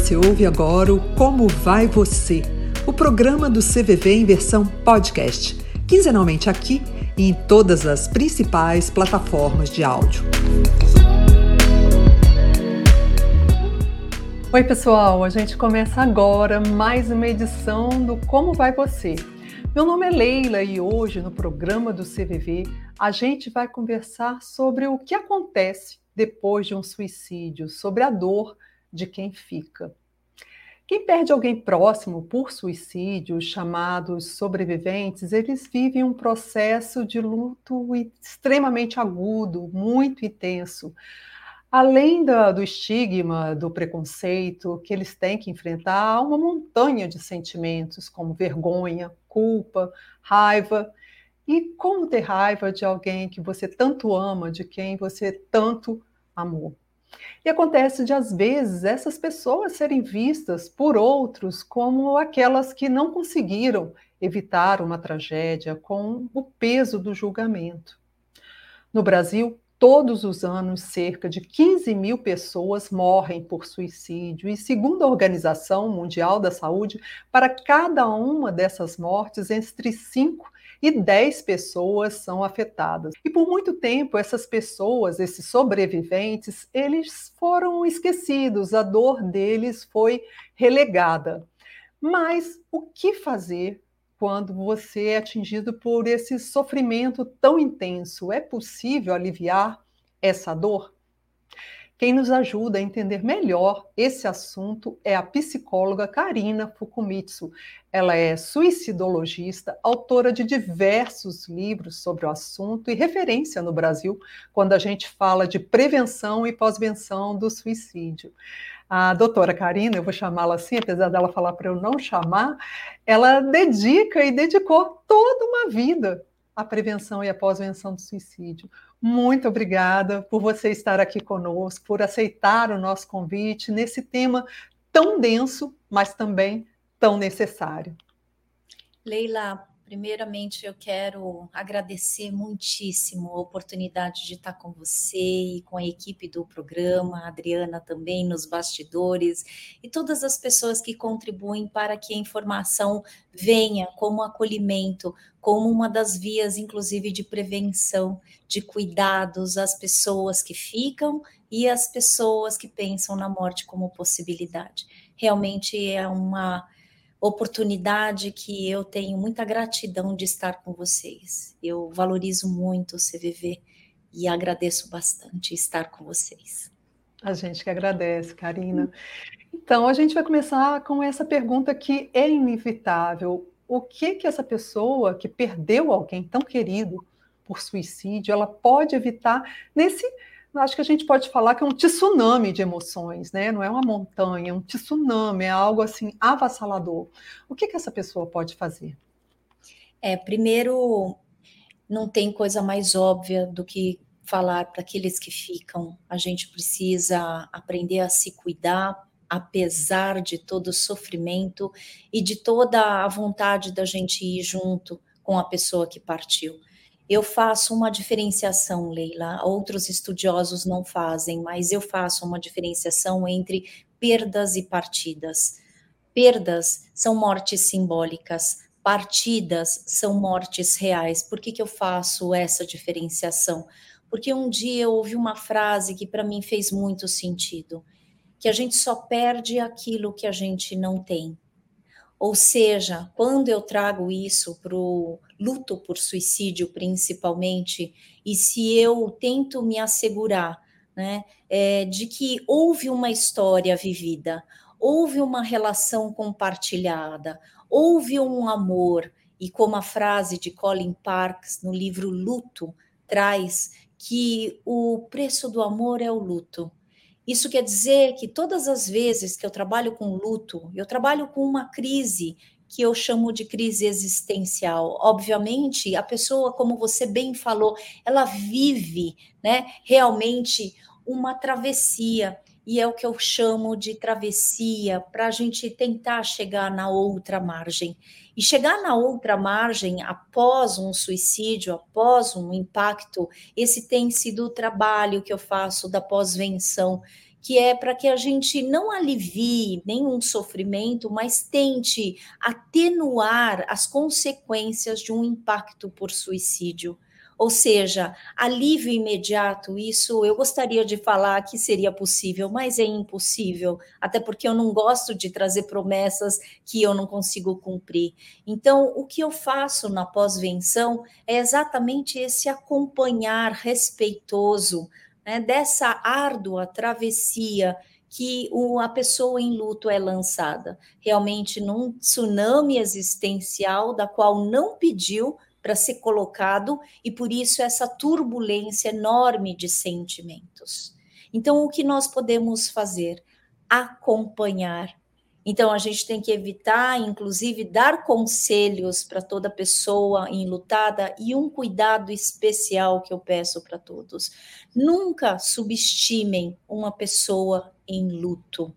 Você ouve agora o Como Vai Você, o programa do CVV em versão podcast, quinzenalmente aqui e em todas as principais plataformas de áudio. Oi, pessoal, a gente começa agora mais uma edição do Como Vai Você. Meu nome é Leila e hoje no programa do CVV a gente vai conversar sobre o que acontece depois de um suicídio, sobre a dor de quem fica. Quem perde alguém próximo por suicídio, chamados sobreviventes, eles vivem um processo de luto extremamente agudo, muito intenso. Além do, estigma, do preconceito que eles têm que enfrentar, há uma montanha de sentimentos como vergonha, culpa, raiva. E como ter raiva de alguém que você tanto ama, de quem você tanto amor. E acontece de, às vezes, essas pessoas serem vistas por outros como aquelas que não conseguiram evitar uma tragédia com o peso do julgamento. No Brasil, todos os anos, cerca de 15 mil pessoas morrem por suicídio, e segundo a Organização Mundial da Saúde, para cada uma dessas mortes, entre 5 e 10 pessoas são afetadas. E por muito tempo, essas pessoas, esses sobreviventes, eles foram esquecidos, a dor deles foi relegada. Mas o que fazer quando você é atingido por esse sofrimento tão intenso? É possível aliviar essa dor? Quem nos ajuda a entender melhor esse assunto é a psicóloga Karina Fukumitsu. Ela é suicidologista, autora de diversos livros sobre o assunto e referência no Brasil quando a gente fala de prevenção e pós-venção do suicídio. A doutora Karina, eu vou chamá-la assim, apesar dela falar para eu não chamar, ela dedica e dedicou toda uma vida à prevenção e à pós-venção do suicídio. Muito obrigada por você estar aqui conosco, por aceitar o nosso convite nesse tema tão denso, mas também tão necessário. Leila, primeiramente eu quero agradecer muitíssimo a oportunidade de estar com você e com a equipe do programa, a Adriana também nos bastidores e todas as pessoas que contribuem para que a informação venha como acolhimento, como uma das vias, inclusive, de prevenção, de cuidados às pessoas que ficam e às pessoas que pensam na morte como possibilidade. Realmente é uma oportunidade que eu tenho muita gratidão de estar com vocês. Eu valorizo muito o CVV e agradeço bastante estar com vocês. A gente que agradece, Karina. Então, a gente vai começar com essa pergunta que é inevitável o que que essa pessoa que perdeu alguém tão querido por suicídio, ela pode evitar nesse, acho que a gente pode falar que é um tsunami de emoções, né? Não é uma montanha, é um tsunami, é algo assim avassalador. O que que essa pessoa pode fazer? É, primeiro, não tem coisa mais óbvia do que falar para aqueles que ficam. A gente precisa aprender a se cuidar apesar de todo o sofrimento e de toda a vontade da gente ir junto com a pessoa que partiu. Eu faço uma diferenciação, Leila, outros estudiosos não fazem, mas eu faço uma diferenciação entre perdas e partidas. Perdas são mortes simbólicas, partidas são mortes reais. Por que, que eu faço essa diferenciação? Porque um dia eu ouvi uma frase que para mim fez muito sentido que a gente só perde aquilo que a gente não tem. Ou seja, quando eu trago isso para o luto por suicídio, principalmente, e se eu tento me assegurar né, é, de que houve uma história vivida, houve uma relação compartilhada, houve um amor, e como a frase de Colin Parks no livro Luto traz, que o preço do amor é o luto. Isso quer dizer que todas as vezes que eu trabalho com luto, eu trabalho com uma crise que eu chamo de crise existencial. Obviamente, a pessoa, como você bem falou, ela vive, né, realmente uma travessia e é o que eu chamo de travessia para a gente tentar chegar na outra margem. E chegar na outra margem após um suicídio, após um impacto, esse tem sido o trabalho que eu faço da pós-venção, que é para que a gente não alivie nenhum sofrimento, mas tente atenuar as consequências de um impacto por suicídio. Ou seja, alívio imediato, isso eu gostaria de falar que seria possível, mas é impossível, até porque eu não gosto de trazer promessas que eu não consigo cumprir. Então, o que eu faço na pós-venção é exatamente esse acompanhar respeitoso né, dessa árdua travessia que a pessoa em luto é lançada, realmente num tsunami existencial da qual não pediu para ser colocado e por isso essa turbulência enorme de sentimentos. Então, o que nós podemos fazer? Acompanhar. Então, a gente tem que evitar, inclusive, dar conselhos para toda pessoa enlutada e um cuidado especial que eu peço para todos. Nunca subestimem uma pessoa em luto,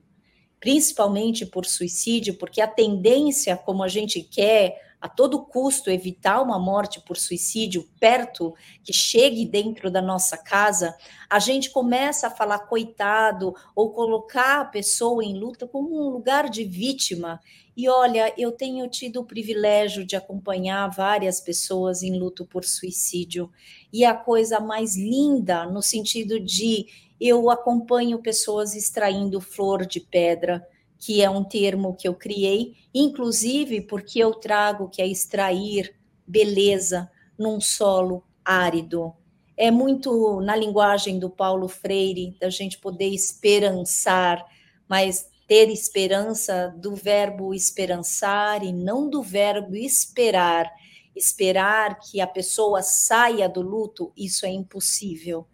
principalmente por suicídio, porque a tendência, como a gente quer a todo custo evitar uma morte por suicídio perto, que chegue dentro da nossa casa, a gente começa a falar coitado ou colocar a pessoa em luta como um lugar de vítima. E olha, eu tenho tido o privilégio de acompanhar várias pessoas em luto por suicídio. E a coisa mais linda, no sentido de eu acompanho pessoas extraindo flor de pedra, que é um termo que eu criei, inclusive porque eu trago que é extrair beleza num solo árido. É muito na linguagem do Paulo Freire, da gente poder esperançar, mas ter esperança do verbo esperançar e não do verbo esperar. Esperar que a pessoa saia do luto, isso é impossível.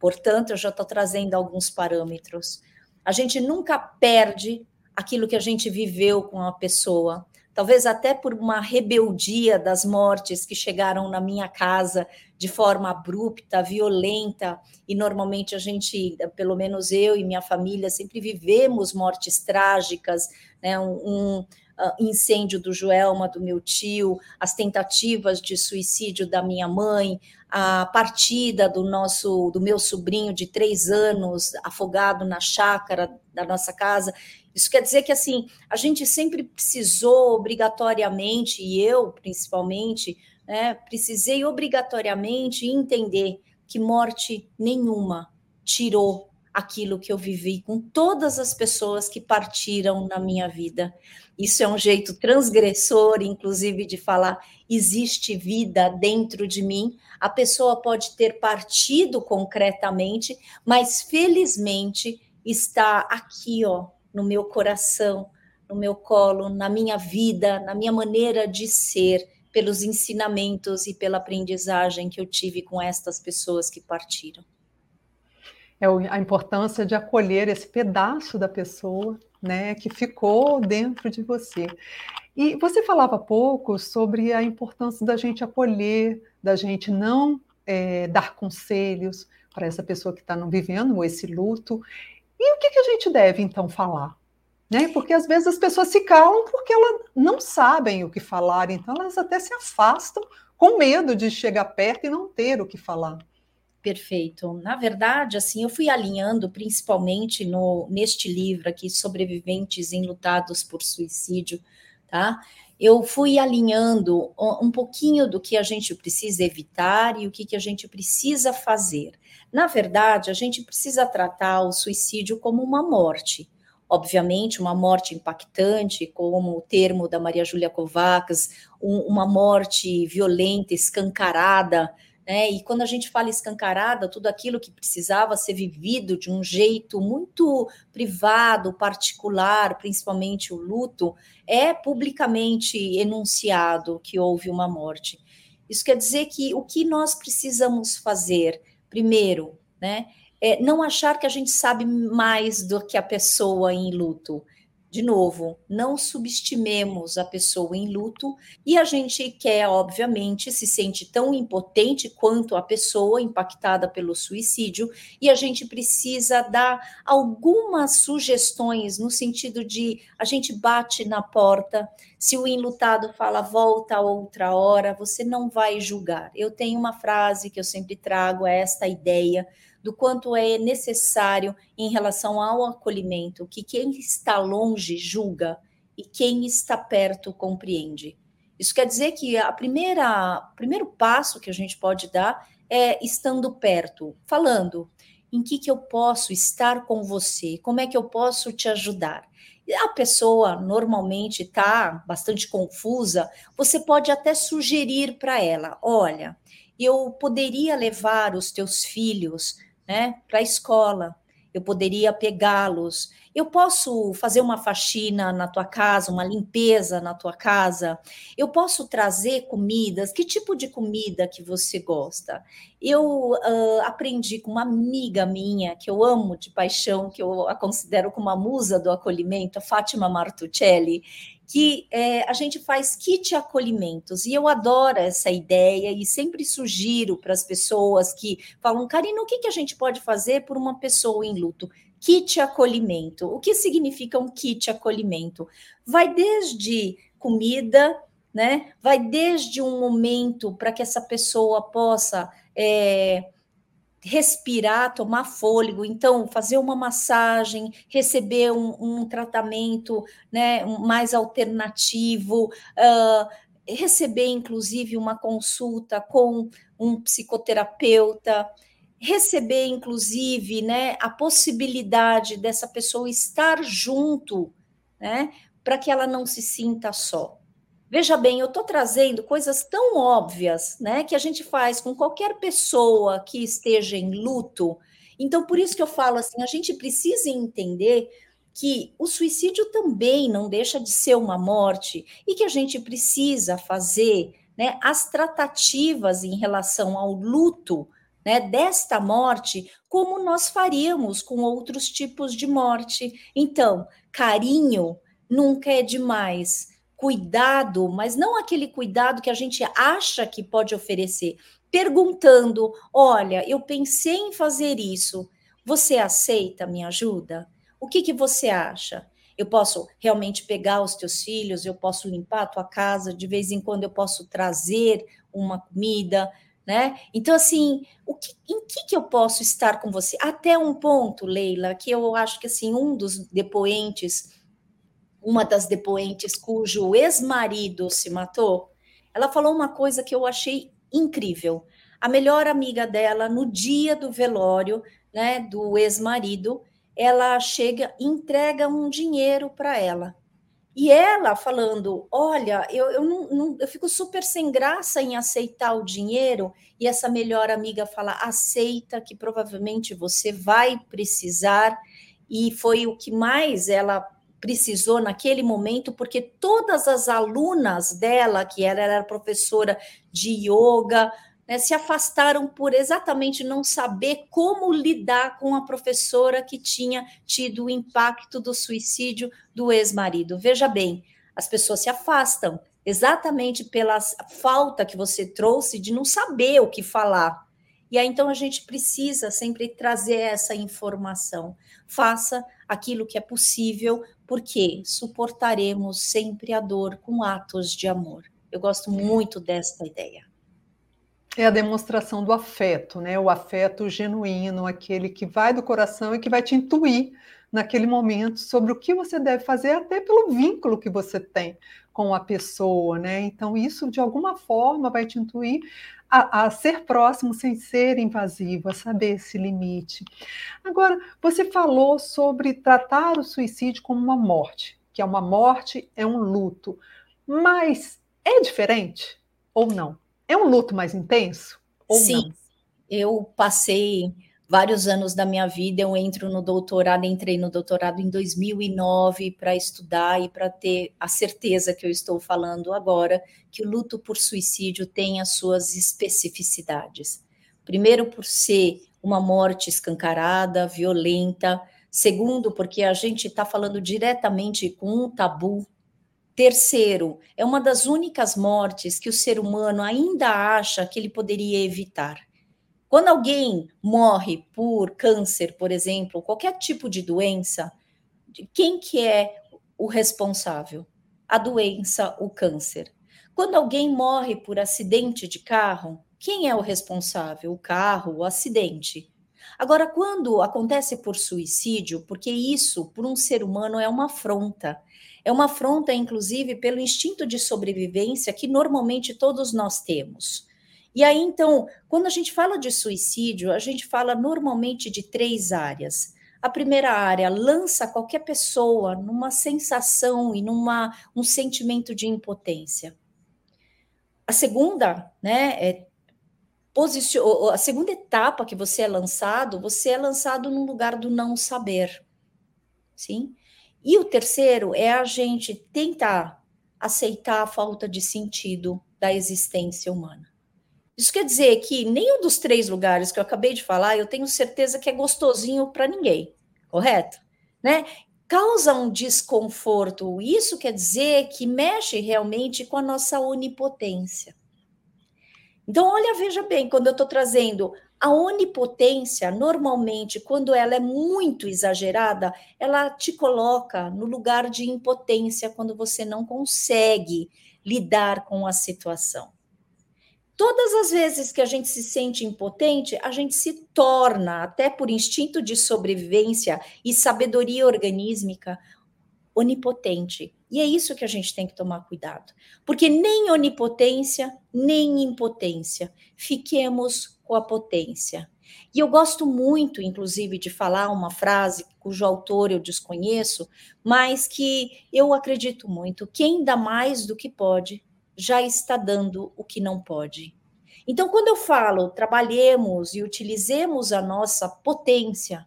Portanto, eu já estou trazendo alguns parâmetros. A gente nunca perde aquilo que a gente viveu com a pessoa. Talvez até por uma rebeldia das mortes que chegaram na minha casa de forma abrupta, violenta, e normalmente a gente, pelo menos eu e minha família, sempre vivemos mortes trágicas, né? um, um uh, incêndio do Joelma, do meu tio, as tentativas de suicídio da minha mãe, a partida do nosso, do meu sobrinho de três anos, afogado na chácara da nossa casa. Isso quer dizer que assim a gente sempre precisou obrigatoriamente, e eu principalmente, né, precisei obrigatoriamente entender que morte nenhuma tirou aquilo que eu vivi com todas as pessoas que partiram na minha vida. Isso é um jeito transgressor, inclusive, de falar: existe vida dentro de mim. A pessoa pode ter partido concretamente, mas felizmente está aqui, ó, no meu coração, no meu colo, na minha vida, na minha maneira de ser, pelos ensinamentos e pela aprendizagem que eu tive com estas pessoas que partiram. É a importância de acolher esse pedaço da pessoa, né, que ficou dentro de você. E você falava pouco sobre a importância da gente acolher, da gente não é, dar conselhos para essa pessoa que está vivendo esse luto. E o que, que a gente deve, então, falar? Né? Porque às vezes as pessoas se calam porque elas não sabem o que falar, então elas até se afastam com medo de chegar perto e não ter o que falar. Perfeito. Na verdade, assim, eu fui alinhando principalmente no neste livro aqui, Sobreviventes enlutados por suicídio, tá? Eu fui alinhando um pouquinho do que a gente precisa evitar e o que, que a gente precisa fazer. Na verdade, a gente precisa tratar o suicídio como uma morte. Obviamente, uma morte impactante, como o termo da Maria Júlia Kovacs, um, uma morte violenta, escancarada, né? E quando a gente fala escancarada, tudo aquilo que precisava ser vivido de um jeito muito privado, particular, principalmente o luto, é publicamente enunciado que houve uma morte. Isso quer dizer que o que nós precisamos fazer, primeiro, né, é não achar que a gente sabe mais do que a pessoa em luto de novo, não subestimemos a pessoa em luto e a gente quer, obviamente, se sente tão impotente quanto a pessoa impactada pelo suicídio e a gente precisa dar algumas sugestões no sentido de a gente bate na porta, se o enlutado fala volta a outra hora, você não vai julgar. Eu tenho uma frase que eu sempre trago, é esta ideia do quanto é necessário em relação ao acolhimento, que quem está longe julga e quem está perto compreende. Isso quer dizer que a primeira, primeiro passo que a gente pode dar é estando perto, falando em que, que eu posso estar com você, como é que eu posso te ajudar. A pessoa normalmente está bastante confusa, você pode até sugerir para ela: olha, eu poderia levar os teus filhos né, para a escola, eu poderia pegá-los, eu posso fazer uma faxina na tua casa, uma limpeza na tua casa? Eu posso trazer comidas? Que tipo de comida que você gosta? Eu uh, aprendi com uma amiga minha que eu amo de paixão, que eu a considero como a musa do acolhimento, a Fátima Martuccelli, que é, a gente faz kit acolhimentos e eu adoro essa ideia e sempre sugiro para as pessoas que falam, Karina, o que, que a gente pode fazer por uma pessoa em luto? kit acolhimento. O que significa um kit acolhimento? Vai desde comida, né? Vai desde um momento para que essa pessoa possa é, respirar, tomar fôlego, então fazer uma massagem, receber um, um tratamento né, mais alternativo, uh, receber inclusive uma consulta com um psicoterapeuta receber, inclusive, né, a possibilidade dessa pessoa estar junto, né, para que ela não se sinta só. Veja bem, eu estou trazendo coisas tão óbvias, né, que a gente faz com qualquer pessoa que esteja em luto. Então, por isso que eu falo assim, a gente precisa entender que o suicídio também não deixa de ser uma morte e que a gente precisa fazer né, as tratativas em relação ao luto né, desta morte, como nós faríamos com outros tipos de morte. Então, carinho nunca é demais. Cuidado, mas não aquele cuidado que a gente acha que pode oferecer, perguntando: olha, eu pensei em fazer isso, você aceita minha ajuda? O que, que você acha? Eu posso realmente pegar os teus filhos, eu posso limpar a tua casa, de vez em quando eu posso trazer uma comida, né? Então, assim, o que, em que, que eu posso estar com você? Até um ponto, Leila, que eu acho que assim, um dos depoentes, uma das depoentes cujo ex-marido se matou, ela falou uma coisa que eu achei incrível. A melhor amiga dela, no dia do velório, né, do ex-marido, ela chega e entrega um dinheiro para ela. E ela falando: Olha, eu, eu, não, não, eu fico super sem graça em aceitar o dinheiro. E essa melhor amiga fala: Aceita, que provavelmente você vai precisar. E foi o que mais ela precisou naquele momento, porque todas as alunas dela, que ela era professora de yoga, né, se afastaram por exatamente não saber como lidar com a professora que tinha tido o impacto do suicídio do ex-marido. Veja bem, as pessoas se afastam exatamente pela falta que você trouxe de não saber o que falar. E aí então a gente precisa sempre trazer essa informação. Faça aquilo que é possível, porque suportaremos sempre a dor com atos de amor. Eu gosto muito desta ideia é a demonstração do afeto, né? O afeto genuíno, aquele que vai do coração e que vai te intuir naquele momento sobre o que você deve fazer, até pelo vínculo que você tem com a pessoa, né? Então, isso de alguma forma vai te intuir a, a, ser próximo sem ser invasivo, a saber esse limite. Agora, você falou sobre tratar o suicídio como uma morte, que é uma morte, é um luto, mas é diferente ou não? É um luto mais intenso? Sim, não? eu passei vários anos da minha vida. Eu entro no doutorado, entrei no doutorado em 2009 para estudar e para ter a certeza que eu estou falando agora que o luto por suicídio tem as suas especificidades. Primeiro, por ser uma morte escancarada, violenta. Segundo, porque a gente está falando diretamente com um tabu Terceiro, é uma das únicas mortes que o ser humano ainda acha que ele poderia evitar. Quando alguém morre por câncer, por exemplo, qualquer tipo de doença, quem que é o responsável? A doença, o câncer. Quando alguém morre por acidente de carro, quem é o responsável? O carro, o acidente. Agora, quando acontece por suicídio, porque isso, por um ser humano, é uma afronta. É uma afronta, inclusive, pelo instinto de sobrevivência que normalmente todos nós temos. E aí, então, quando a gente fala de suicídio, a gente fala normalmente de três áreas. A primeira área lança qualquer pessoa numa sensação e numa um sentimento de impotência. A segunda, né, é a segunda etapa que você é lançado, você é lançado num lugar do não saber. Sim? E o terceiro é a gente tentar aceitar a falta de sentido da existência humana. Isso quer dizer que nenhum dos três lugares que eu acabei de falar, eu tenho certeza que é gostosinho para ninguém, correto? Né? Causa um desconforto. Isso quer dizer que mexe realmente com a nossa onipotência. Então, olha, veja bem, quando eu estou trazendo a onipotência, normalmente, quando ela é muito exagerada, ela te coloca no lugar de impotência quando você não consegue lidar com a situação. Todas as vezes que a gente se sente impotente, a gente se torna, até por instinto de sobrevivência e sabedoria organísmica, onipotente. E é isso que a gente tem que tomar cuidado. Porque nem onipotência, nem impotência. Fiquemos com a potência. E eu gosto muito, inclusive, de falar uma frase cujo autor eu desconheço, mas que eu acredito muito: quem dá mais do que pode, já está dando o que não pode. Então, quando eu falo trabalhemos e utilizemos a nossa potência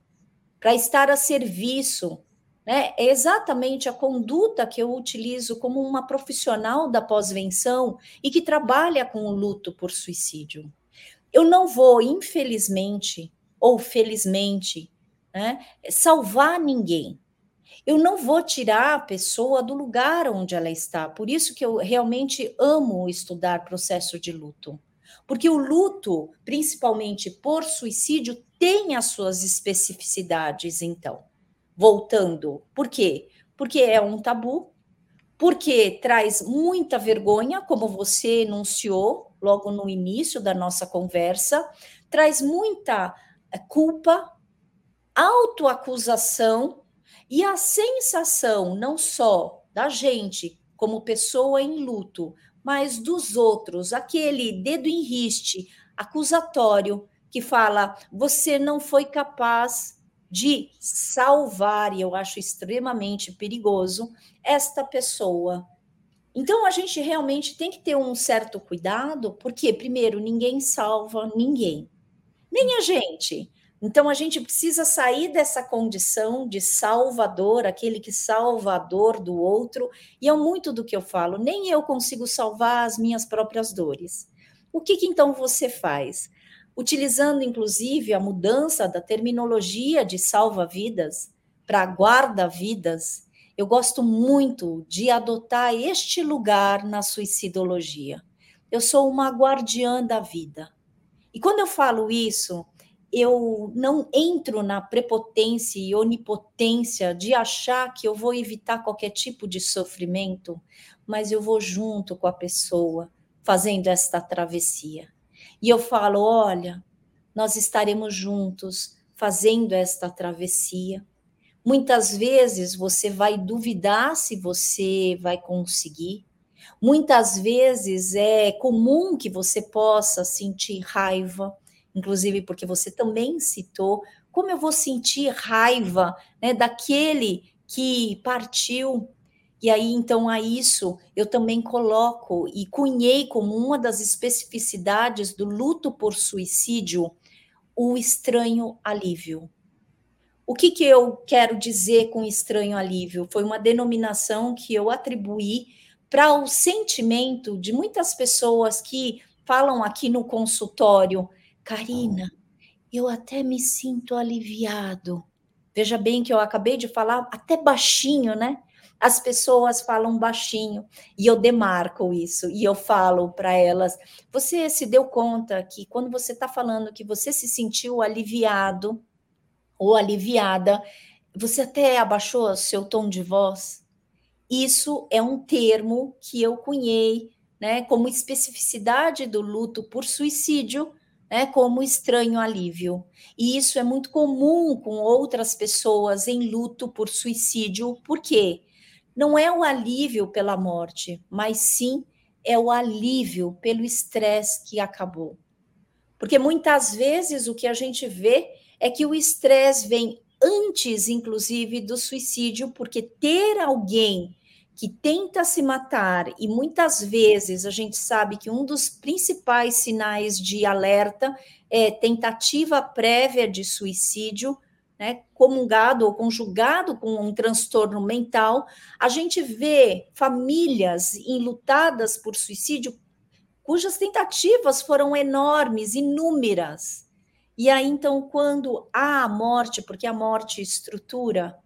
para estar a serviço, né, é exatamente a conduta que eu utilizo como uma profissional da pós-venção e que trabalha com o luto por suicídio. Eu não vou, infelizmente ou felizmente, né, salvar ninguém eu não vou tirar a pessoa do lugar onde ela está. Por isso que eu realmente amo estudar processo de luto. Porque o luto, principalmente por suicídio, tem as suas especificidades, então. Voltando, por quê? Porque é um tabu, porque traz muita vergonha, como você enunciou logo no início da nossa conversa, traz muita eh, culpa, autoacusação e a sensação não só da gente como pessoa em luto, mas dos outros, aquele dedo em riste acusatório que fala: você não foi capaz de salvar, e eu acho extremamente perigoso, esta pessoa. Então a gente realmente tem que ter um certo cuidado, porque, primeiro, ninguém salva ninguém, nem a gente. Então a gente precisa sair dessa condição de salvador, aquele que salva a dor do outro, e é muito do que eu falo, nem eu consigo salvar as minhas próprias dores. O que, que então você faz? Utilizando inclusive a mudança da terminologia de salva-vidas para guarda-vidas, eu gosto muito de adotar este lugar na suicidologia. Eu sou uma guardiã da vida. E quando eu falo isso, eu não entro na prepotência e onipotência de achar que eu vou evitar qualquer tipo de sofrimento, mas eu vou junto com a pessoa fazendo esta travessia. E eu falo: olha, nós estaremos juntos fazendo esta travessia. Muitas vezes você vai duvidar se você vai conseguir. Muitas vezes é comum que você possa sentir raiva, inclusive porque você também citou, como eu vou sentir raiva né, daquele que partiu. E aí, então, a isso eu também coloco e cunhei como uma das especificidades do luto por suicídio o estranho alívio. O que, que eu quero dizer com estranho alívio? Foi uma denominação que eu atribuí para o sentimento de muitas pessoas que falam aqui no consultório Karina, eu até me sinto aliviado. Veja bem que eu acabei de falar até baixinho, né? As pessoas falam baixinho e eu demarco isso e eu falo para elas: você se deu conta que quando você está falando que você se sentiu aliviado ou aliviada, você até abaixou seu tom de voz? Isso é um termo que eu cunhei, né, como especificidade do luto por suicídio, né, como estranho alívio. E isso é muito comum com outras pessoas em luto por suicídio, por quê? Não é o alívio pela morte, mas sim é o alívio pelo estresse que acabou. Porque muitas vezes o que a gente vê é que o estresse vem antes, inclusive, do suicídio, porque ter alguém que tenta se matar, e muitas vezes a gente sabe que um dos principais sinais de alerta é tentativa prévia de suicídio, né, comungado ou conjugado com um transtorno mental, a gente vê famílias enlutadas por suicídio cujas tentativas foram enormes, inúmeras. E aí, então, quando há a morte, porque a morte estrutura,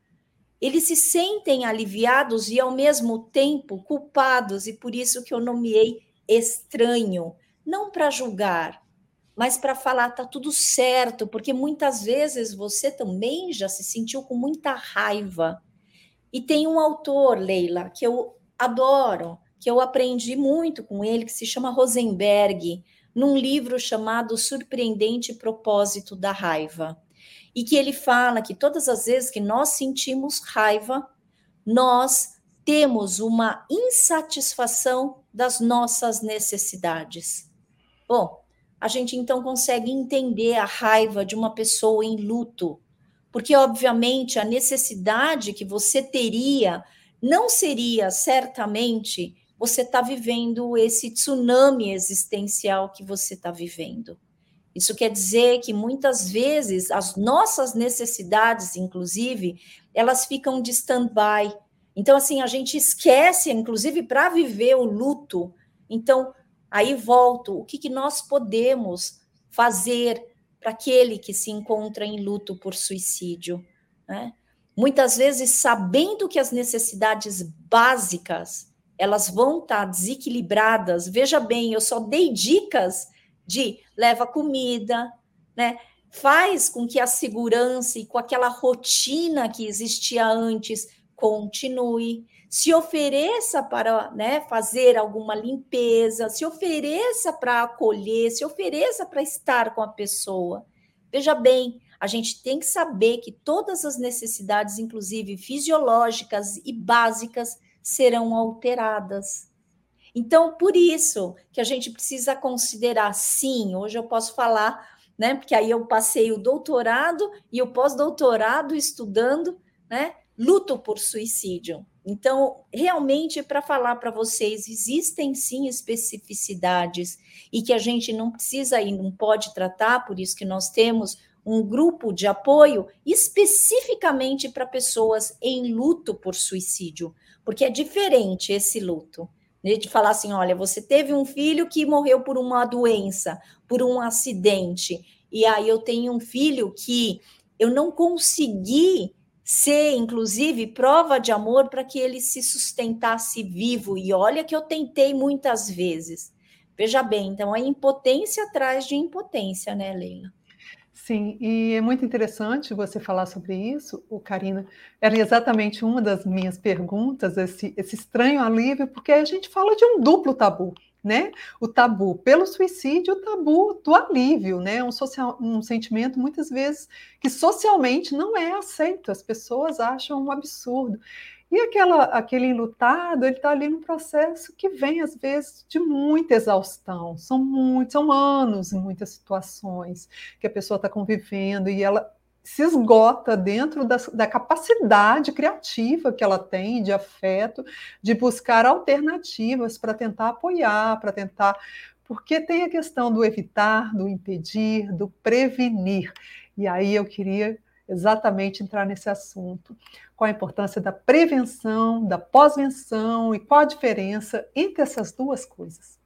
eles se sentem aliviados e, ao mesmo tempo, culpados, e por isso que eu nomeei estranho, não para julgar, mas para falar tá tudo certo, porque muitas vezes você também já se sentiu com muita raiva. E tem um autor, Leila, que eu adoro, que eu aprendi muito com ele, que se chama Rosenberg, num livro chamado Surpreendente Propósito da Raiva e que ele fala que todas as vezes que nós sentimos raiva, nós temos uma insatisfação das nossas necessidades. Bom, a gente então consegue entender a raiva de uma pessoa em luto, porque obviamente a necessidade que você teria não seria certamente você está vivendo esse tsunami existencial que você está vivendo. Isso quer dizer que muitas vezes as nossas necessidades, inclusive, elas ficam de stand-by. Então, assim, a gente esquece, inclusive, para viver o luto. Então, aí volto: o que, que nós podemos fazer para aquele que se encontra em luto por suicídio? Né? Muitas vezes, sabendo que as necessidades básicas elas vão estar tá desequilibradas. Veja bem, eu só dei dicas de leva comida, né? Faz com que a segurança e com aquela rotina que existia antes continue. Se ofereça para né, fazer alguma limpeza, se ofereça para acolher, se ofereça para estar com a pessoa. Veja bem, a gente tem que saber que todas as necessidades, inclusive fisiológicas e básicas, serão alteradas. Então, por isso que a gente precisa considerar, sim, hoje eu posso falar, né? Porque aí eu passei o doutorado e o pós-doutorado estudando, né? Luto por suicídio. Então, realmente, para falar para vocês, existem sim especificidades e que a gente não precisa e não pode tratar, por isso que nós temos um grupo de apoio especificamente para pessoas em luto por suicídio, porque é diferente esse luto de falar assim: olha, você teve um filho que morreu por uma doença, por um acidente, e aí eu tenho um filho que eu não consegui ser, inclusive, prova de amor para que ele se sustentasse vivo. E olha que eu tentei muitas vezes. Veja bem, então a impotência atrás de impotência, né, Leila? Sim, e é muito interessante você falar sobre isso, o Karina. Era exatamente uma das minhas perguntas, esse, esse estranho alívio, porque a gente fala de um duplo tabu, né? O tabu pelo suicídio, o tabu do alívio, né? Um, social, um sentimento muitas vezes que socialmente não é aceito, as pessoas acham um absurdo. E aquela, aquele enlutado, ele está ali num processo que vem, às vezes, de muita exaustão. São muitos, são anos em muitas situações que a pessoa está convivendo e ela se esgota dentro da, da, capacidade criativa que ela tem de afeto, de buscar alternativas para tentar apoiar, para tentar. Porque tem a questão do evitar, do impedir, do prevenir. E aí eu queria exatamente entrar nesse assunto. Qual a importância da prevenção, da pós-venção e qual a diferença entre essas duas coisas?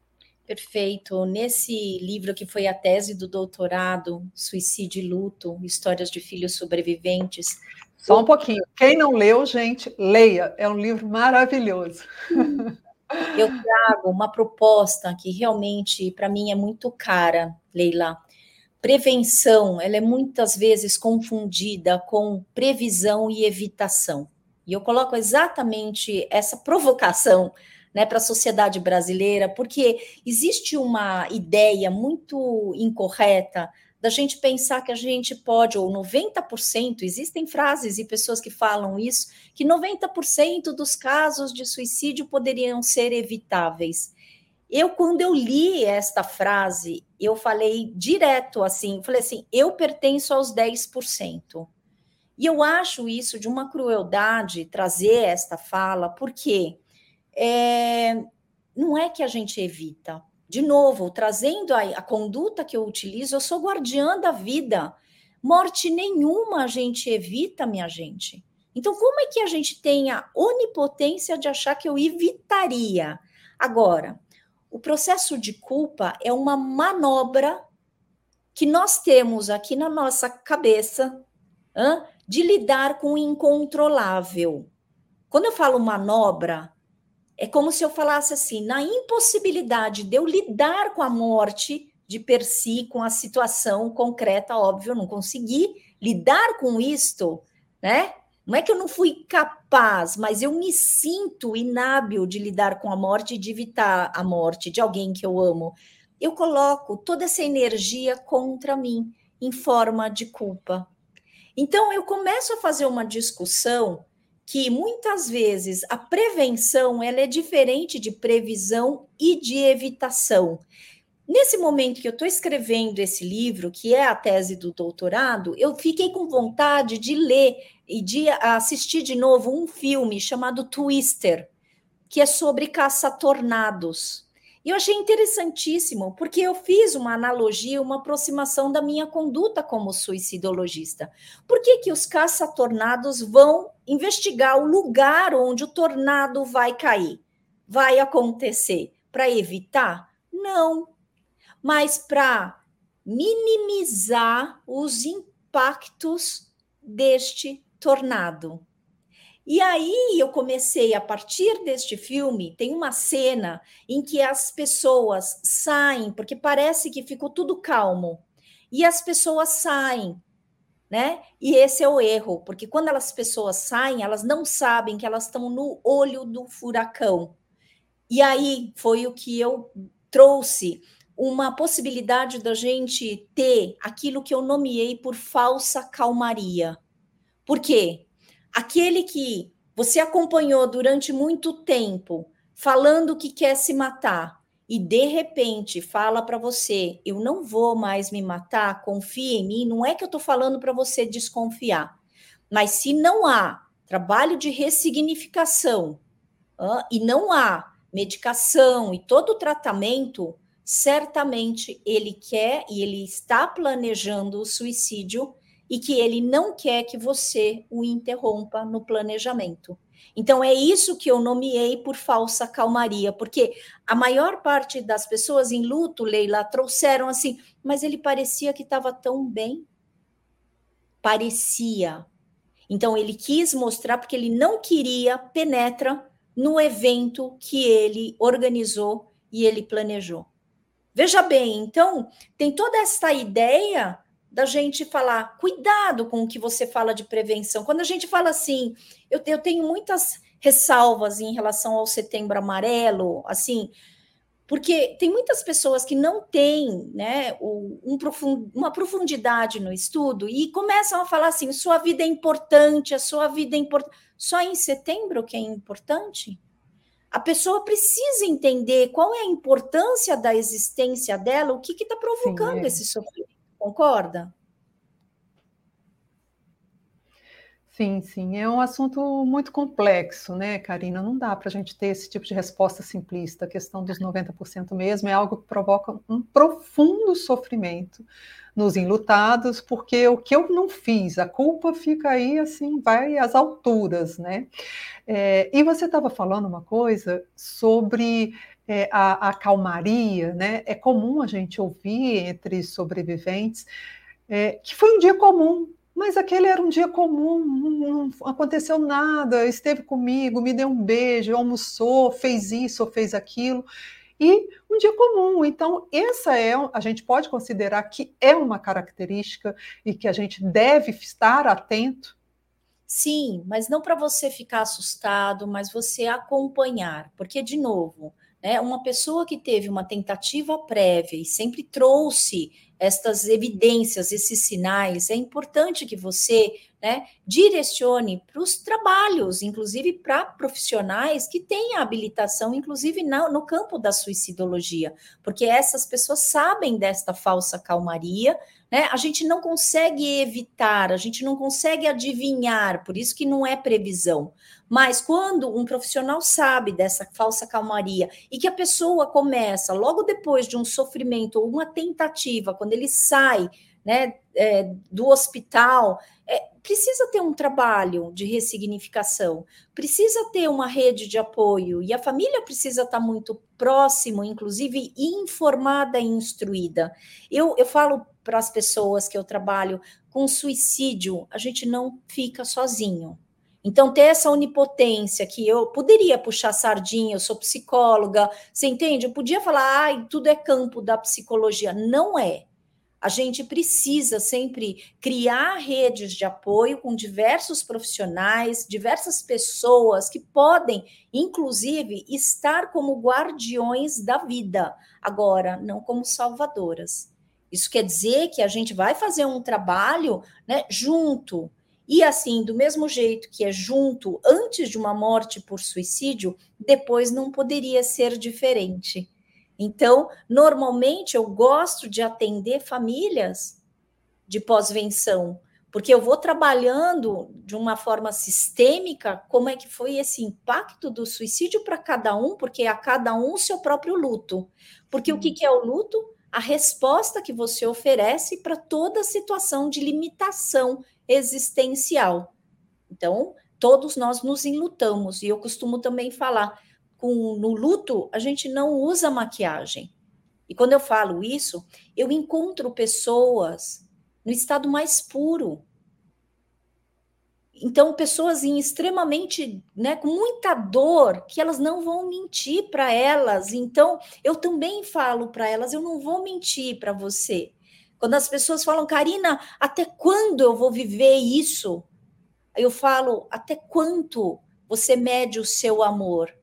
Perfeito. Nesse livro que foi a tese do doutorado, Suicídio e Luto, Histórias de Filhos Sobreviventes. Só um pouquinho. Quem não leu, gente, leia. É um livro maravilhoso. Eu trago uma proposta que realmente, para mim, é muito cara, Leila prevenção, ela é muitas vezes confundida com previsão e evitação. E eu coloco exatamente essa provocação né, para a sociedade brasileira, porque existe uma ideia muito incorreta da gente pensar que a gente pode, ou 90%, existem frases e pessoas que falam isso, que 90% dos casos de suicídio poderiam ser evitáveis. Eu, quando eu li esta frase, eu falei direto assim, falei assim, eu pertenço aos 10%. E eu acho isso de uma crueldade trazer esta fala, porque é, não é que a gente evita. De novo, trazendo a, a conduta que eu utilizo, eu sou guardiã da vida. Morte nenhuma a gente evita, minha gente. Então, como é que a gente tem a onipotência de achar que eu evitaria? Agora, o processo de culpa é uma manobra que nós temos aqui na nossa cabeça hein, de lidar com o incontrolável. Quando eu falo manobra, é como se eu falasse assim, na impossibilidade de eu lidar com a morte de per si, com a situação concreta, óbvio, eu não consegui lidar com isto, né? Não é que eu não fui capaz, mas eu me sinto inábil de lidar com a morte e de evitar a morte de alguém que eu amo. Eu coloco toda essa energia contra mim, em forma de culpa. Então, eu começo a fazer uma discussão que muitas vezes a prevenção ela é diferente de previsão e de evitação. Nesse momento que eu estou escrevendo esse livro, que é a tese do doutorado, eu fiquei com vontade de ler e de assistir de novo um filme chamado Twister, que é sobre caça-tornados. E eu achei interessantíssimo, porque eu fiz uma analogia, uma aproximação da minha conduta como suicidologista. Por que, que os caça-tornados vão investigar o lugar onde o tornado vai cair? Vai acontecer? Para evitar? Não mas para minimizar os impactos deste tornado. E aí eu comecei, a partir deste filme, tem uma cena em que as pessoas saem, porque parece que ficou tudo calmo, e as pessoas saem, né? E esse é o erro, porque quando as pessoas saem, elas não sabem que elas estão no olho do furacão. E aí foi o que eu trouxe uma possibilidade da gente ter aquilo que eu nomeei por falsa calmaria. Por quê? Aquele que você acompanhou durante muito tempo falando que quer se matar e de repente fala para você: eu não vou mais me matar, confia em mim. Não é que eu estou falando para você desconfiar, mas se não há trabalho de ressignificação e não há medicação e todo o tratamento, certamente ele quer e ele está planejando o suicídio e que ele não quer que você o interrompa no planejamento. Então é isso que eu nomeei por falsa calmaria, porque a maior parte das pessoas em luto, Leila, trouxeram assim, mas ele parecia que estava tão bem. Parecia. Então ele quis mostrar porque ele não queria penetra no evento que ele organizou e ele planejou. Veja bem, então, tem toda essa ideia da gente falar, cuidado com o que você fala de prevenção. Quando a gente fala assim, eu, eu tenho muitas ressalvas em relação ao setembro amarelo, assim, porque tem muitas pessoas que não têm né, um profund, uma profundidade no estudo e começam a falar assim: sua vida é importante, a sua vida é importante. Só em setembro que é importante? a pessoa precisa entender qual é a importância da existência dela, o que está provocando Sim, é. esse sofrimento. Concorda? Sim, sim, é um assunto muito complexo, né, Karina? Não dá para a gente ter esse tipo de resposta simplista. A questão dos 90% mesmo é algo que provoca um profundo sofrimento nos enlutados, porque o que eu não fiz, a culpa fica aí assim, vai às alturas, né? É, e você estava falando uma coisa sobre é, a, a, calmaria, né? É comum a gente ouvir entre sobreviventes é, que foi um dia comum, mas aquele era um dia comum, não aconteceu nada, esteve comigo, me deu um beijo, almoçou, fez isso ou fez aquilo. E um dia comum. Então, essa é, a gente pode considerar que é uma característica e que a gente deve estar atento Sim, mas não para você ficar assustado, mas você acompanhar, porque, de novo, né, uma pessoa que teve uma tentativa prévia e sempre trouxe estas evidências, esses sinais, é importante que você né, direcione para os trabalhos, inclusive para profissionais que têm habilitação, inclusive no, no campo da suicidologia, porque essas pessoas sabem desta falsa calmaria, né? A gente não consegue evitar, a gente não consegue adivinhar, por isso que não é previsão. Mas quando um profissional sabe dessa falsa calmaria e que a pessoa começa, logo depois de um sofrimento ou uma tentativa, quando ele sai né, é, do hospital, é, precisa ter um trabalho de ressignificação, precisa ter uma rede de apoio e a família precisa estar muito próximo, inclusive informada e instruída. Eu, eu falo para as pessoas que eu trabalho com suicídio, a gente não fica sozinho. Então, ter essa onipotência que eu poderia puxar sardinha, eu sou psicóloga, você entende? Eu podia falar, ai, tudo é campo da psicologia. Não é. A gente precisa sempre criar redes de apoio com diversos profissionais, diversas pessoas que podem, inclusive, estar como guardiões da vida, agora, não como salvadoras. Isso quer dizer que a gente vai fazer um trabalho né, junto. E assim, do mesmo jeito que é junto antes de uma morte por suicídio, depois não poderia ser diferente. Então, normalmente eu gosto de atender famílias de pós-venção, porque eu vou trabalhando de uma forma sistêmica como é que foi esse impacto do suicídio para cada um, porque a cada um seu próprio luto. Porque o que, que é o luto? A resposta que você oferece para toda situação de limitação existencial. Então, todos nós nos enlutamos, e eu costumo também falar com no luto, a gente não usa maquiagem. E quando eu falo isso, eu encontro pessoas no estado mais puro. Então, pessoas em extremamente, né, com muita dor, que elas não vão mentir para elas. Então, eu também falo para elas, eu não vou mentir para você. Quando as pessoas falam, Karina, até quando eu vou viver isso? Eu falo, até quanto você mede o seu amor?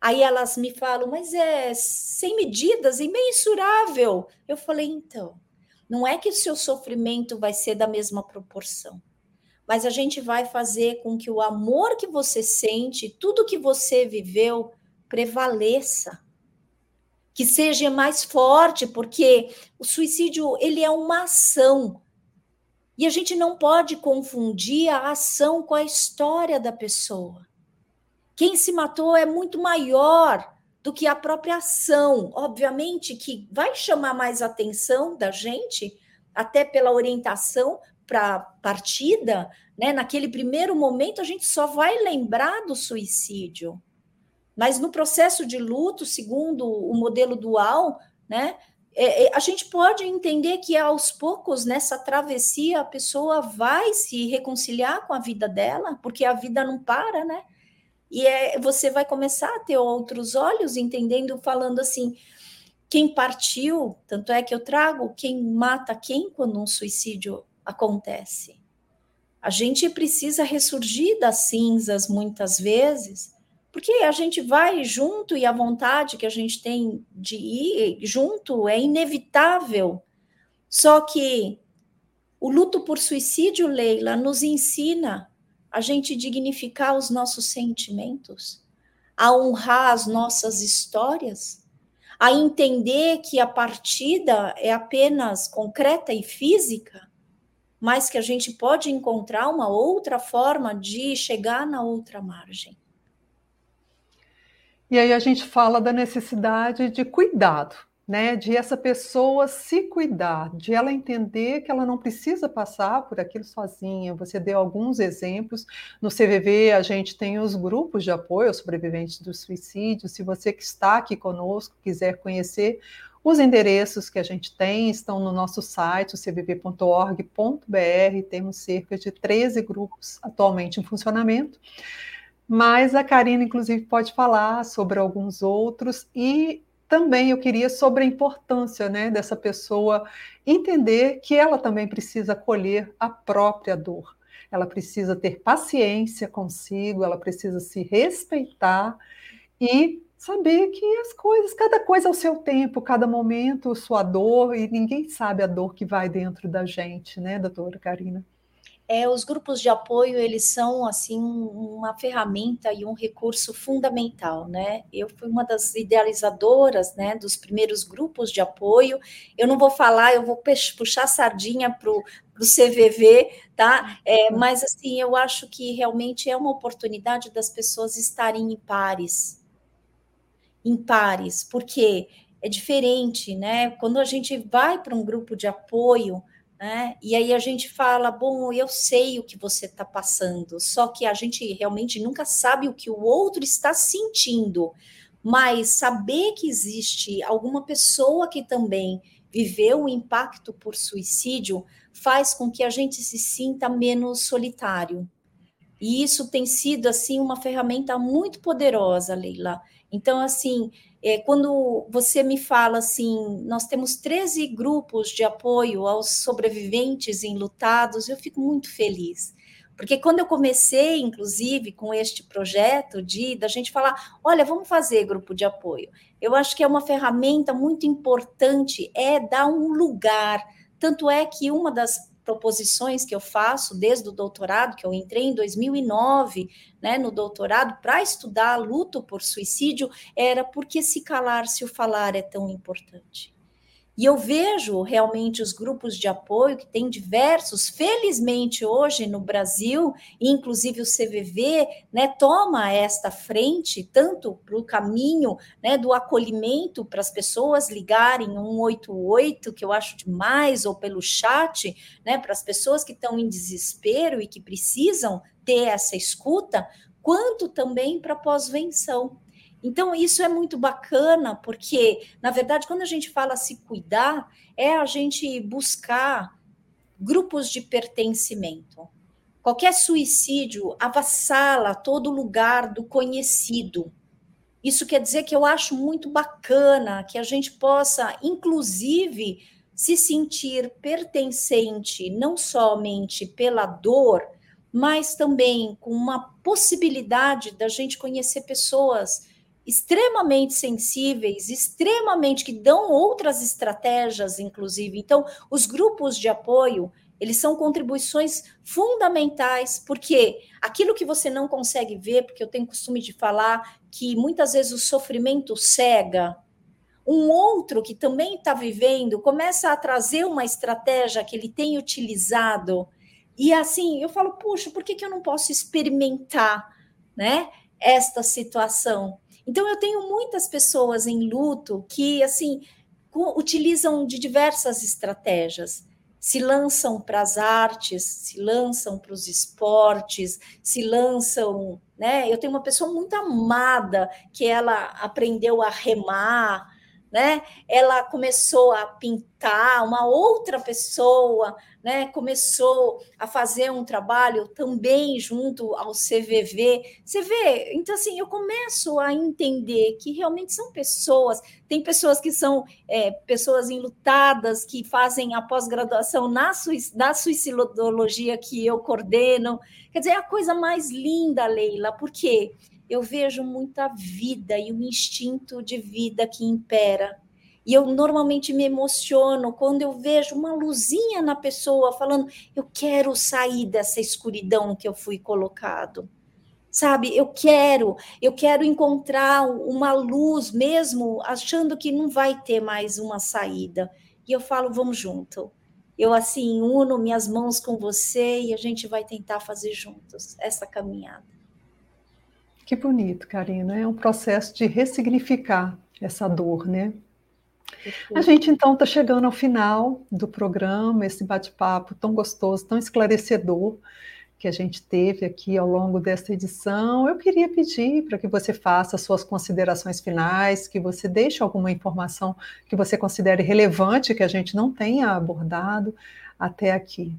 Aí elas me falam, mas é sem medidas, imensurável. Eu falei, então, não é que o seu sofrimento vai ser da mesma proporção, mas a gente vai fazer com que o amor que você sente, tudo que você viveu, prevaleça. Que seja mais forte, porque o suicídio ele é uma ação. E a gente não pode confundir a ação com a história da pessoa. Quem se matou é muito maior do que a própria ação. Obviamente que vai chamar mais atenção da gente, até pela orientação para partida, né? Naquele primeiro momento a gente só vai lembrar do suicídio. Mas no processo de luto, segundo o modelo dual, né? É, é, a gente pode entender que aos poucos nessa travessia a pessoa vai se reconciliar com a vida dela, porque a vida não para, né? E é, você vai começar a ter outros olhos, entendendo, falando assim, quem partiu, tanto é que eu trago quem mata quem quando um suicídio acontece. A gente precisa ressurgir das cinzas muitas vezes, porque a gente vai junto e a vontade que a gente tem de ir junto é inevitável. Só que o luto por suicídio, Leila, nos ensina a gente dignificar os nossos sentimentos, a honrar as nossas histórias, a entender que a partida é apenas concreta e física, mas que a gente pode encontrar uma outra forma de chegar na outra margem. E aí a gente fala da necessidade de cuidado, né, de essa pessoa se cuidar, de ela entender que ela não precisa passar por aquilo sozinha. Você deu alguns exemplos. No CVV, a gente tem os grupos de apoio aos sobreviventes do suicídio. Se você que está aqui conosco quiser conhecer, os endereços que a gente tem estão no nosso site, cvv.org.br. Temos cerca de 13 grupos atualmente em funcionamento. Mas a Karina, inclusive, pode falar sobre alguns outros e também eu queria sobre a importância né, dessa pessoa entender que ela também precisa acolher a própria dor. ela precisa ter paciência consigo, ela precisa se respeitar e saber que as coisas, cada coisa ao seu tempo, cada momento, sua dor, e ninguém sabe a dor que vai dentro da gente, né, doutora Karina? É, os grupos de apoio, eles são, assim, uma ferramenta e um recurso fundamental, né? Eu fui uma das idealizadoras, né, dos primeiros grupos de apoio. Eu não vou falar, eu vou puxar sardinha para o CVV, tá? É, mas, assim, eu acho que realmente é uma oportunidade das pessoas estarem em pares, em pares, porque é diferente, né? Quando a gente vai para um grupo de apoio, né? E aí a gente fala, bom, eu sei o que você está passando, só que a gente realmente nunca sabe o que o outro está sentindo, mas saber que existe alguma pessoa que também viveu o impacto por suicídio faz com que a gente se sinta menos solitário. E isso tem sido assim uma ferramenta muito poderosa, Leila. Então, assim, é, quando você me fala assim, nós temos 13 grupos de apoio aos sobreviventes enlutados, eu fico muito feliz. Porque quando eu comecei, inclusive, com este projeto de da gente falar, olha, vamos fazer grupo de apoio. Eu acho que é uma ferramenta muito importante, é dar um lugar. Tanto é que uma das proposições que eu faço desde o doutorado, que eu entrei em 2009, né, no doutorado, para estudar luto por suicídio, era porque se calar, se o falar é tão importante. E eu vejo realmente os grupos de apoio, que tem diversos, felizmente hoje no Brasil, inclusive o CVV, né, toma esta frente, tanto para o caminho né, do acolhimento para as pessoas ligarem 188, que eu acho demais, ou pelo chat, né, para as pessoas que estão em desespero e que precisam ter essa escuta, quanto também para pós-venção. Então, isso é muito bacana, porque, na verdade, quando a gente fala se cuidar, é a gente buscar grupos de pertencimento. Qualquer suicídio avassala todo lugar do conhecido. Isso quer dizer que eu acho muito bacana que a gente possa, inclusive, se sentir pertencente, não somente pela dor, mas também com uma possibilidade da gente conhecer pessoas extremamente sensíveis, extremamente que dão outras estratégias, inclusive. Então, os grupos de apoio, eles são contribuições fundamentais, porque aquilo que você não consegue ver, porque eu tenho costume de falar que muitas vezes o sofrimento cega, um outro que também está vivendo começa a trazer uma estratégia que ele tem utilizado, e assim, eu falo, puxa, por que, que eu não posso experimentar, né, esta situação? Então eu tenho muitas pessoas em luto que assim utilizam de diversas estratégias. Se lançam para as artes, se lançam para os esportes, se lançam, né? Eu tenho uma pessoa muito amada que ela aprendeu a remar, né? Ela começou a pintar, uma outra pessoa, né? Começou a fazer um trabalho também junto ao CVV. Você vê, então assim, eu começo a entender que realmente são pessoas. Tem pessoas que são é, pessoas enlutadas que fazem a pós-graduação na, na suicidologia que eu coordeno. Quer dizer, é a coisa mais linda, Leila, porque eu vejo muita vida e um instinto de vida que impera. E eu normalmente me emociono quando eu vejo uma luzinha na pessoa falando: eu quero sair dessa escuridão que eu fui colocado. Sabe, eu quero, eu quero encontrar uma luz mesmo, achando que não vai ter mais uma saída. E eu falo: vamos junto. Eu assim uno minhas mãos com você e a gente vai tentar fazer juntos essa caminhada. Que bonito, Karina. É um processo de ressignificar essa dor, né? A gente então está chegando ao final do programa, esse bate-papo tão gostoso, tão esclarecedor que a gente teve aqui ao longo desta edição. Eu queria pedir para que você faça suas considerações finais, que você deixe alguma informação que você considere relevante que a gente não tenha abordado até aqui.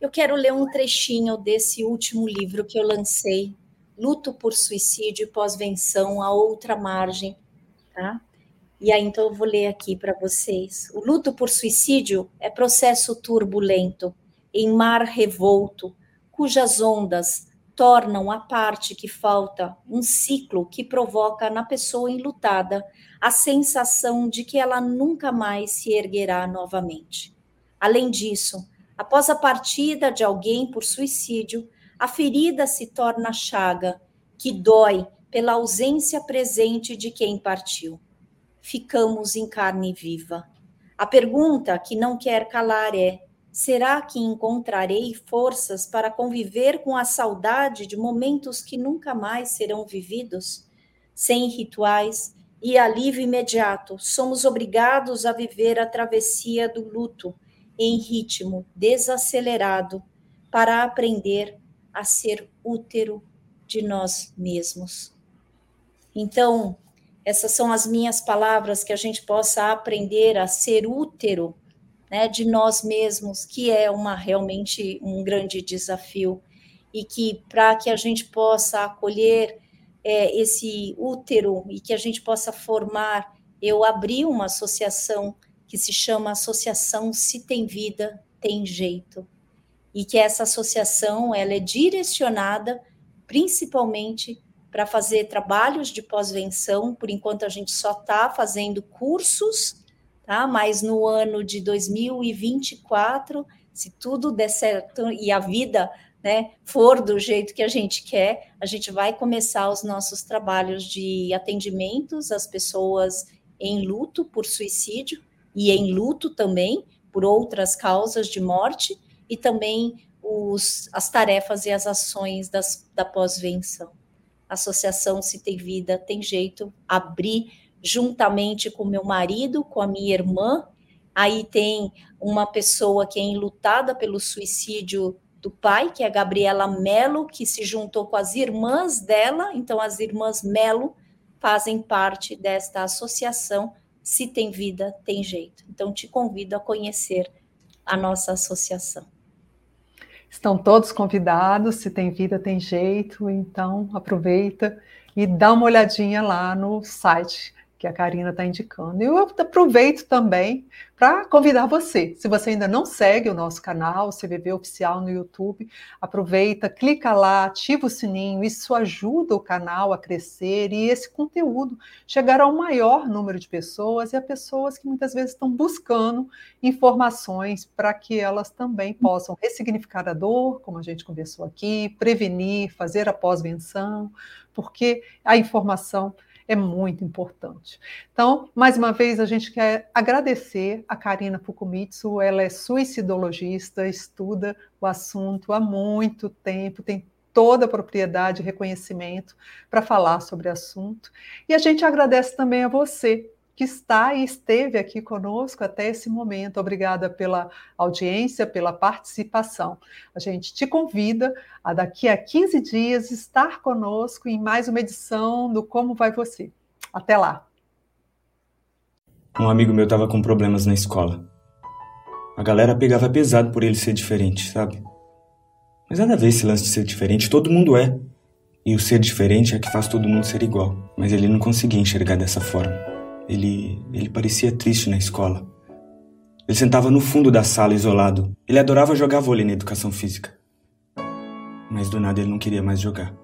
Eu quero ler um trechinho desse último livro que eu lancei luto por suicídio e pós-venção, a outra margem, tá? E aí, então, eu vou ler aqui para vocês. O luto por suicídio é processo turbulento, em mar revolto, cujas ondas tornam a parte que falta um ciclo que provoca na pessoa enlutada a sensação de que ela nunca mais se erguerá novamente. Além disso, após a partida de alguém por suicídio, a ferida se torna chaga, que dói pela ausência presente de quem partiu. Ficamos em carne viva. A pergunta que não quer calar é: Será que encontrarei forças para conviver com a saudade de momentos que nunca mais serão vividos? Sem rituais e alívio imediato, somos obrigados a viver a travessia do luto em ritmo desacelerado para aprender a ser útero de nós mesmos. Então, essas são as minhas palavras que a gente possa aprender a ser útero né, de nós mesmos, que é uma realmente um grande desafio. E que para que a gente possa acolher é, esse útero e que a gente possa formar, eu abri uma associação que se chama Associação Se Tem Vida, Tem Jeito, e que essa associação ela é direcionada principalmente para fazer trabalhos de pós-venção, por enquanto a gente só está fazendo cursos tá? Mas no ano de 2024, se tudo der certo e a vida né, for do jeito que a gente quer, a gente vai começar os nossos trabalhos de atendimentos às pessoas em luto por suicídio e em luto também por outras causas de morte e também os, as tarefas e as ações das, da pós-venção. Associação Se Tem Vida Tem Jeito, abrir juntamente com meu marido, com a minha irmã. Aí tem uma pessoa que é enlutada pelo suicídio do pai, que é a Gabriela Melo, que se juntou com as irmãs dela. Então, as irmãs Melo fazem parte desta associação. Se tem vida, tem jeito. Então, te convido a conhecer a nossa associação. Estão todos convidados, se tem vida, tem jeito, então aproveita e dá uma olhadinha lá no site que a Karina está indicando. E eu aproveito também para convidar você. Se você ainda não segue o nosso canal, o CVV Oficial no YouTube, aproveita, clica lá, ativa o sininho. Isso ajuda o canal a crescer e esse conteúdo chegar ao maior número de pessoas e a pessoas que muitas vezes estão buscando informações para que elas também possam ressignificar a dor, como a gente conversou aqui, prevenir, fazer a pós-venção, porque a informação é muito importante. Então, mais uma vez, a gente quer agradecer a Karina Fukumitsu, ela é suicidologista, estuda o assunto há muito tempo, tem toda a propriedade e reconhecimento para falar sobre o assunto. E a gente agradece também a você que está e esteve aqui conosco até esse momento. Obrigada pela audiência, pela participação. A gente te convida a daqui a 15 dias estar conosco em mais uma edição do Como Vai Você. Até lá. Um amigo meu estava com problemas na escola. A galera pegava pesado por ele ser diferente, sabe? Mas nada a ver esse lance de ser diferente, todo mundo é. E o ser diferente é que faz todo mundo ser igual. Mas ele não conseguia enxergar dessa forma. Ele, ele parecia triste na escola. Ele sentava no fundo da sala, isolado. Ele adorava jogar vôlei na educação física. Mas do nada ele não queria mais jogar.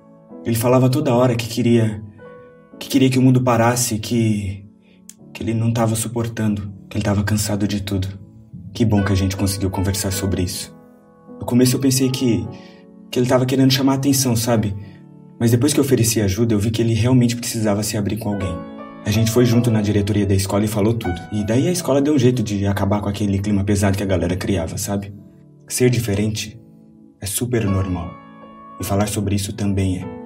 Ele falava toda hora que queria que queria que o mundo parasse, que que ele não estava suportando, que ele estava cansado de tudo. Que bom que a gente conseguiu conversar sobre isso. No começo eu pensei que que ele estava querendo chamar atenção, sabe? Mas depois que eu ofereci ajuda, eu vi que ele realmente precisava se abrir com alguém. A gente foi junto na diretoria da escola e falou tudo. E daí a escola deu um jeito de acabar com aquele clima pesado que a galera criava, sabe? Ser diferente é super normal. E falar sobre isso também é.